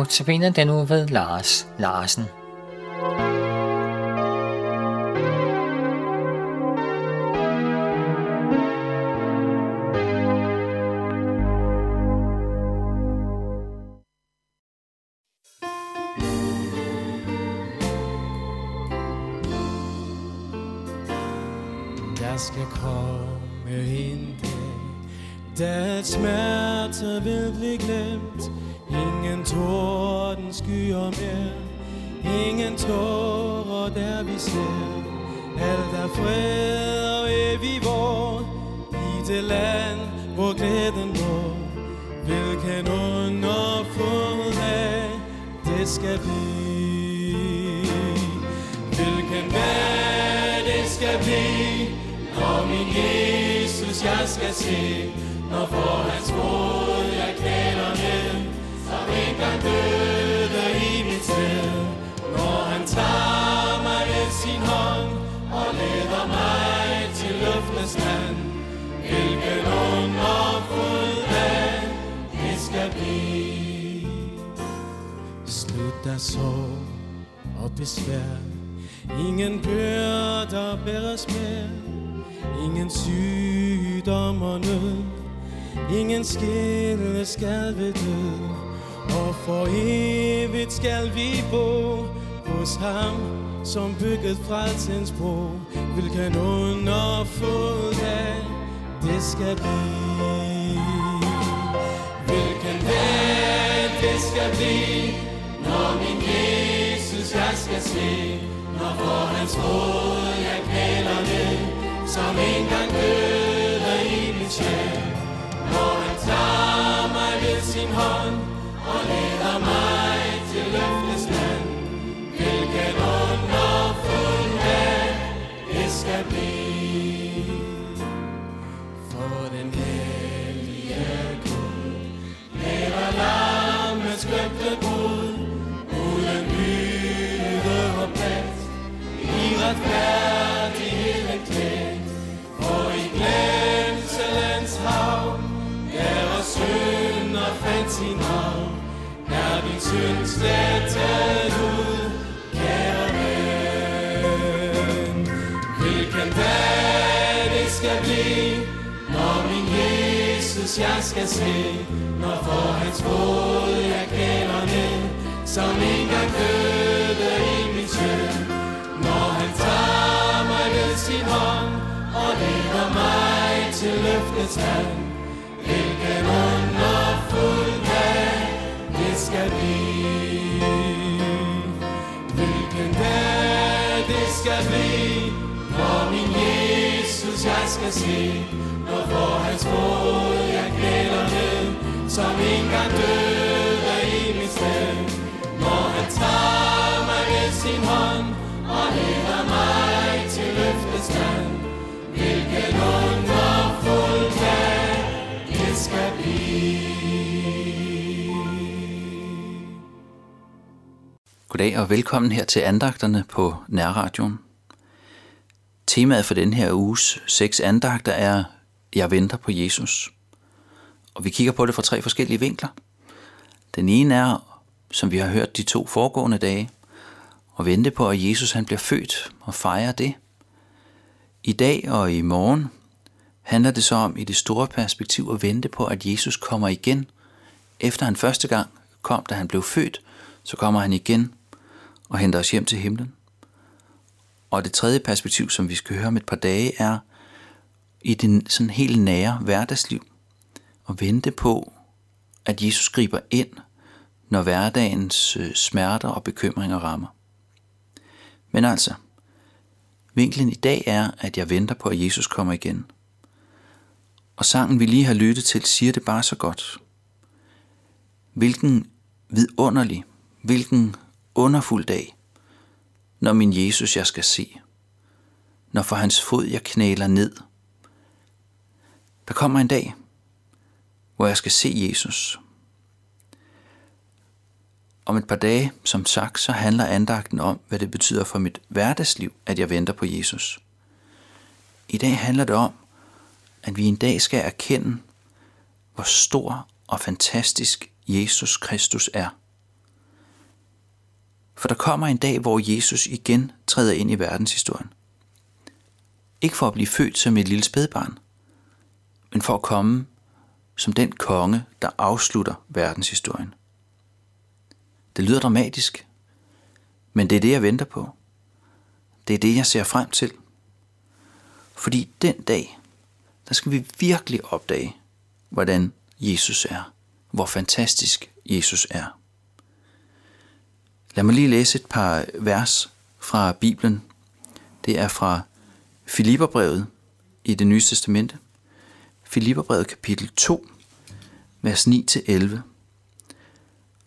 Notabene den nu ved Lars Larsen. Der skal komme en dag, da smerte vil blive glemt. Ingen torden skyer mere, ingen tårer der vi ser. Alt er fred og evig vort i det land, hvor glæden bor. Hvilken underfuld dag, det skal blive. Hvilken dag det skal blive, når min Jesus jeg skal se, når for hans fod jeg kæler ned, engang døde i mit sted. Når han tager mig ved sin hånd og leder mig til løftes land, hvilken underfuld dag det skal blive. Slut der sorg og besvær, ingen byrder bæres mere, ingen sygdom og nød, ingen skille skal ved død, og for evigt skal vi bo hos ham, som bygget frelsens bro. Hvilken underfuld dag det skal blive. Hvilken dag det skal blive, når min Jesus jeg skal se, når for hans fod jeg knæler ned, som engang døde i min sjæl. Når han tager mig ved sin hånd og hvad det skal blive, når min Jesus jeg skal se, når for hans fod jeg kæler ned, som engang døde i min søn. Når han tager mig ved sin hånd og leder mig til løftets land, hvilken underfuld dag det skal blive. Hvilken dag det skal blive, når min Jesus jeg skal se, når for hans fod jeg knæler ned, som engang døde i mit sted. Når han tager mig ved sin hånd og leder mig til løftets land, hvilken underfuld dag det skal blive. Goddag og velkommen her til andagterne på Nærradioen. Temaet for den her uges seks andagter er Jeg venter på Jesus. Og vi kigger på det fra tre forskellige vinkler. Den ene er, som vi har hørt de to foregående dage, at vente på, at Jesus han bliver født og fejre det. I dag og i morgen handler det så om i det store perspektiv at vente på, at Jesus kommer igen. Efter han første gang kom, da han blev født, så kommer han igen og henter os hjem til himlen. Og det tredje perspektiv, som vi skal høre om et par dage, er i den sådan helt nære hverdagsliv. Og vente på, at Jesus griber ind, når hverdagens øh, smerter og bekymringer rammer. Men altså, vinklen i dag er, at jeg venter på, at Jesus kommer igen. Og sangen, vi lige har lyttet til, siger det bare så godt. Hvilken vidunderlig, hvilken underfuld dag, når min Jesus jeg skal se, når for hans fod jeg knæler ned. Der kommer en dag, hvor jeg skal se Jesus. Om et par dage, som sagt, så handler andagten om, hvad det betyder for mit hverdagsliv, at jeg venter på Jesus. I dag handler det om, at vi en dag skal erkende, hvor stor og fantastisk Jesus Kristus er. For der kommer en dag, hvor Jesus igen træder ind i verdenshistorien. Ikke for at blive født som et lille spædbarn, men for at komme som den konge, der afslutter verdenshistorien. Det lyder dramatisk, men det er det, jeg venter på. Det er det, jeg ser frem til. Fordi den dag, der skal vi virkelig opdage, hvordan Jesus er. Hvor fantastisk Jesus er. Lad mig lige læse et par vers fra Bibelen. Det er fra Filipperbrevet i det nye testamente. Filipperbrevet kapitel 2, vers 9-11.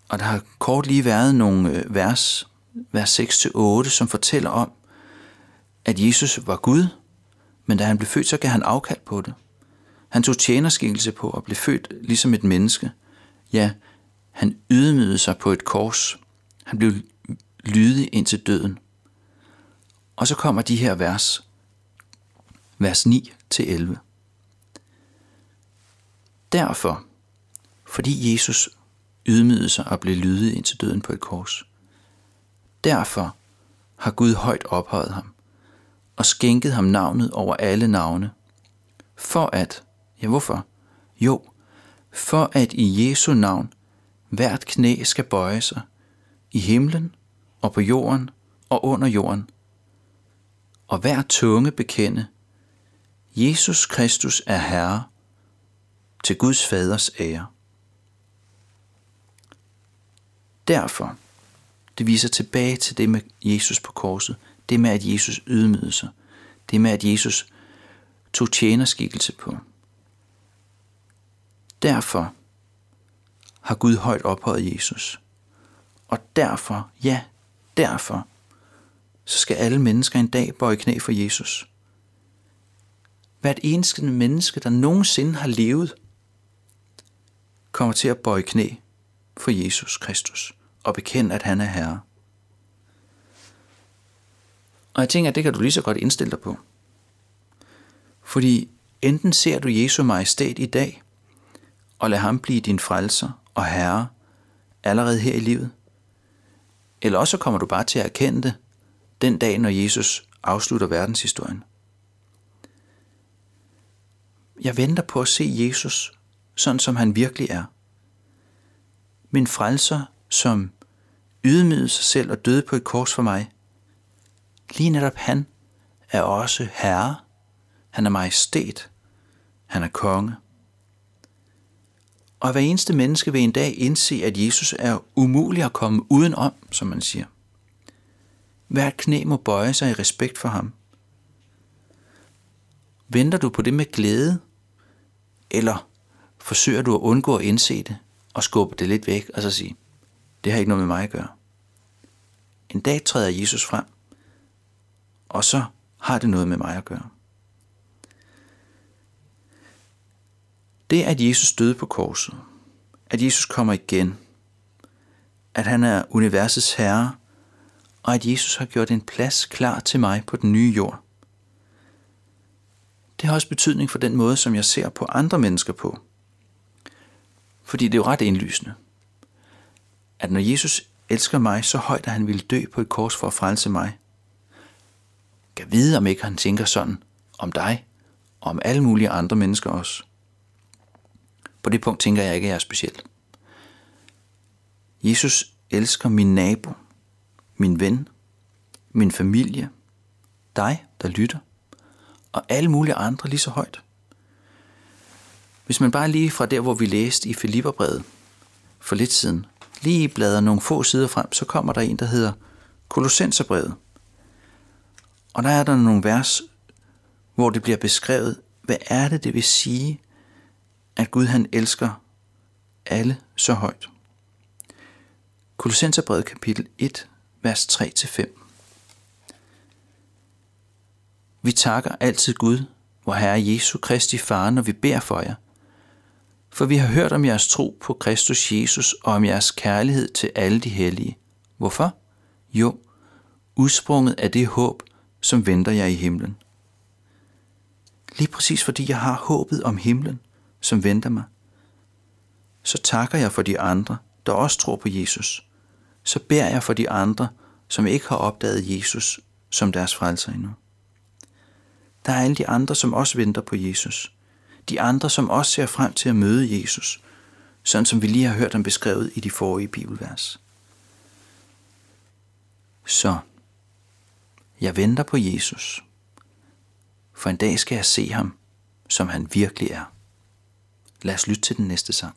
Og der har kort lige været nogle øh, vers, vers 6-8, som fortæller om, at Jesus var Gud, men da han blev født, så gav han afkald på det. Han tog tjenerskikkelse på og blev født ligesom et menneske. Ja, han ydmygede sig på et kors. Han blev lydig ind til døden. Og så kommer de her vers, vers 9-11. Derfor, fordi Jesus ydmygede sig og blev lydig ind til døden på et kors, derfor har Gud højt ophøjet ham og skænket ham navnet over alle navne, for at, ja hvorfor? Jo, for at i Jesu navn hvert knæ skal bøje sig, i himlen og på jorden og under jorden, og hver tunge bekende, Jesus Kristus er Herre, til Guds faders ære. Derfor, det viser tilbage til det med Jesus på korset, det med at Jesus ydmygede sig, det med at Jesus tog tjenerskikkelse på. Derfor har Gud højt ophøjet Jesus. Og derfor, ja, derfor, så skal alle mennesker en dag bøje knæ for Jesus. Hvert eneste menneske, der nogensinde har levet, kommer til at bøje knæ for Jesus Kristus og bekende, at han er Herre. Og jeg tænker, at det kan du lige så godt indstille dig på. Fordi enten ser du Jesu majestæt i dag, og lad ham blive din frelser og herre allerede her i livet, eller også kommer du bare til at erkende det den dag, når Jesus afslutter verdenshistorien. Jeg venter på at se Jesus, sådan som han virkelig er. Min frelser, som ydmygede sig selv og døde på et kors for mig. Lige netop han er også herre. Han er majestæt. Han er konge. Og hver eneste menneske vil en dag indse, at Jesus er umulig at komme udenom, som man siger. Hvert knæ må bøje sig i respekt for ham. Venter du på det med glæde, eller forsøger du at undgå at indse det og skubbe det lidt væk og så sige, det har ikke noget med mig at gøre. En dag træder Jesus frem, og så har det noget med mig at gøre. Det, at Jesus døde på korset, at Jesus kommer igen, at han er universets herre, og at Jesus har gjort en plads klar til mig på den nye jord. Det har også betydning for den måde, som jeg ser på andre mennesker på. Fordi det er jo ret indlysende, at når Jesus elsker mig så højt, at han ville dø på et kors for at frelse mig, kan vide, om ikke han tænker sådan om dig og om alle mulige andre mennesker også. På det punkt tænker jeg ikke, at jeg er specielt. Jesus elsker min nabo, min ven, min familie, dig, der lytter, og alle mulige andre lige så højt. Hvis man bare lige fra der, hvor vi læste i Filipperbrevet for lidt siden, lige bladrer nogle få sider frem, så kommer der en, der hedder Kolossenserbrevet. Og der er der nogle vers, hvor det bliver beskrevet, hvad er det, det vil sige, at Gud han elsker alle så højt. Kolossenserbrevet kapitel 1, vers 3-5. Vi takker altid Gud, vor Herre Jesu Kristi Far, når vi beder for jer. For vi har hørt om jeres tro på Kristus Jesus og om jeres kærlighed til alle de hellige. Hvorfor? Jo, udsprunget af det håb, som venter jer i himlen. Lige præcis fordi jeg har håbet om himlen, som venter mig, så takker jeg for de andre, der også tror på Jesus. Så beder jeg for de andre, som ikke har opdaget Jesus som deres frelser endnu. Der er alle de andre, som også venter på Jesus. De andre, som også ser frem til at møde Jesus, sådan som vi lige har hørt ham beskrevet i de forrige bibelvers. Så, jeg venter på Jesus, for en dag skal jeg se ham, som han virkelig er. Lad os lytte til den næste sang.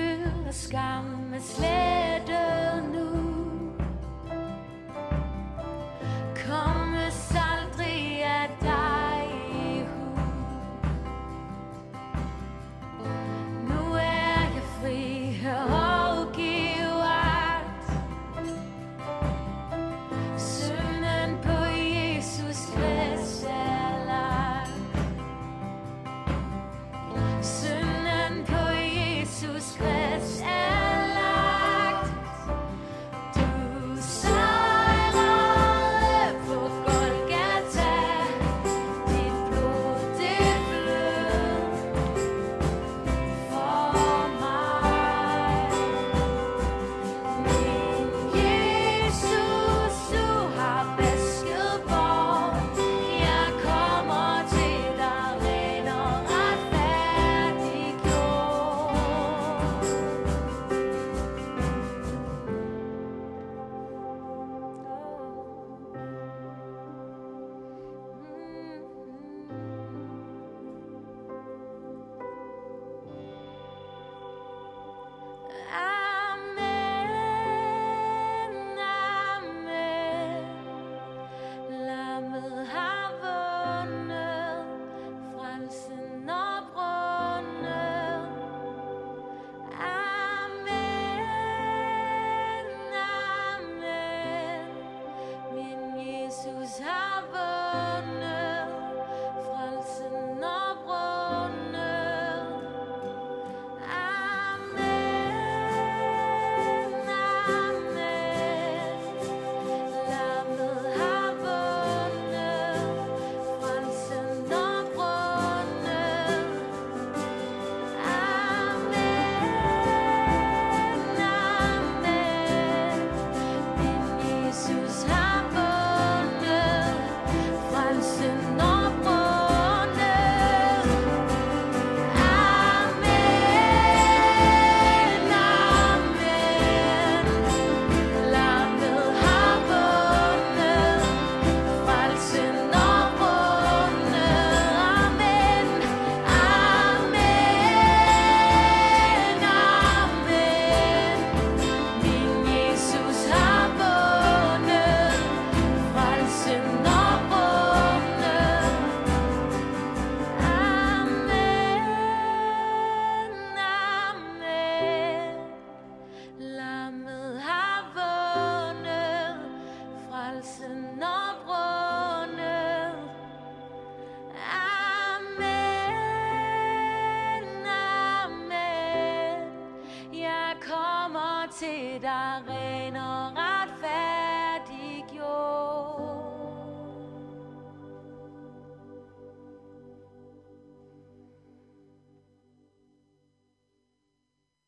Min og skam. Er slettet nu.